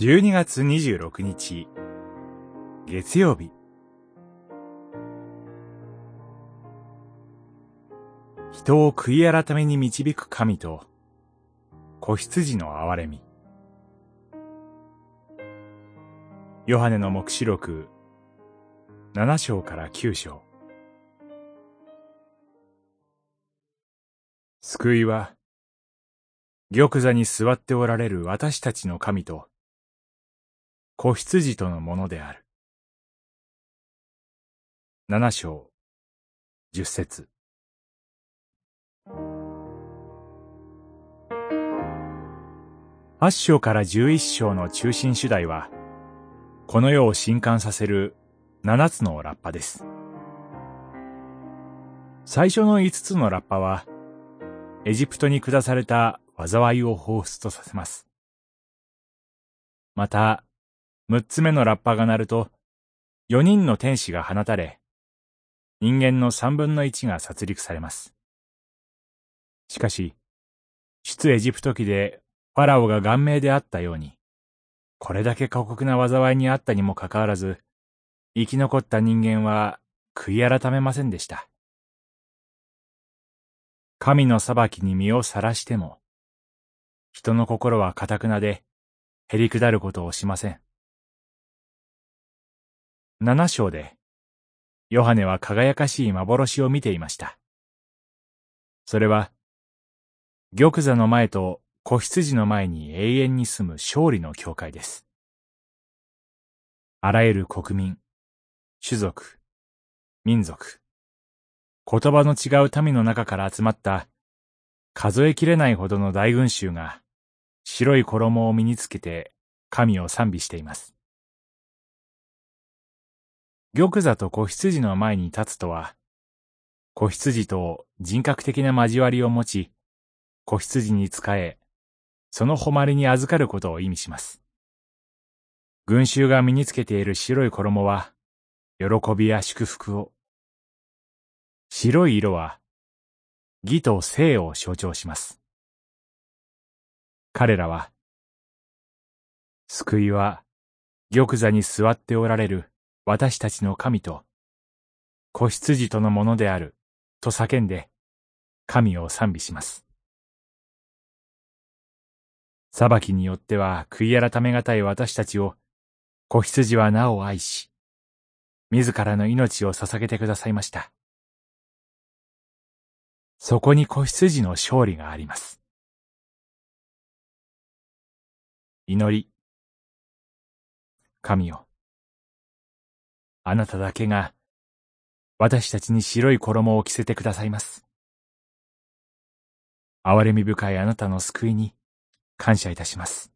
12月26日、月曜日。人を悔い改めに導く神と、子羊の憐れみ。ヨハネの目視録、7章から9章。救いは、玉座に座っておられる私たちの神と、子羊とのものである。七章、十節。八章から十一章の中心主題は、この世を震撼させる七つのラッパです。最初の五つのラッパは、エジプトに下された災いを彷彿とさせます。また、六つ目のラッパが鳴ると、四人の天使が放たれ、人間の三分の一が殺戮されます。しかし、出エジプト記でファラオが顔面であったように、これだけ過酷な災いにあったにもかかわらず、生き残った人間は悔い改めませんでした。神の裁きに身をさらしても、人の心は堅くなで、減り下ることをしません。七章で、ヨハネは輝かしい幻を見ていました。それは、玉座の前と子羊の前に永遠に住む勝利の教会です。あらゆる国民、種族、民族、言葉の違う民の中から集まった数えきれないほどの大群衆が白い衣を身につけて神を賛美しています。玉座と子羊の前に立つとは、子羊と人格的な交わりを持ち、子羊に仕え、その誉れに預かることを意味します。群衆が身につけている白い衣は、喜びや祝福を。白い色は、義と生を象徴します。彼らは、救いは、玉座に座っておられる私たちの神と、子羊とのものである、と叫んで、神を賛美します。裁きによっては悔い改めがたい私たちを、子羊はなお愛し、自らの命を捧げてくださいました。そこに子羊の勝利があります。祈り。神よ。あなただけが、私たちに白い衣を着せてくださいます。憐れみ深いあなたの救いに感謝いたします。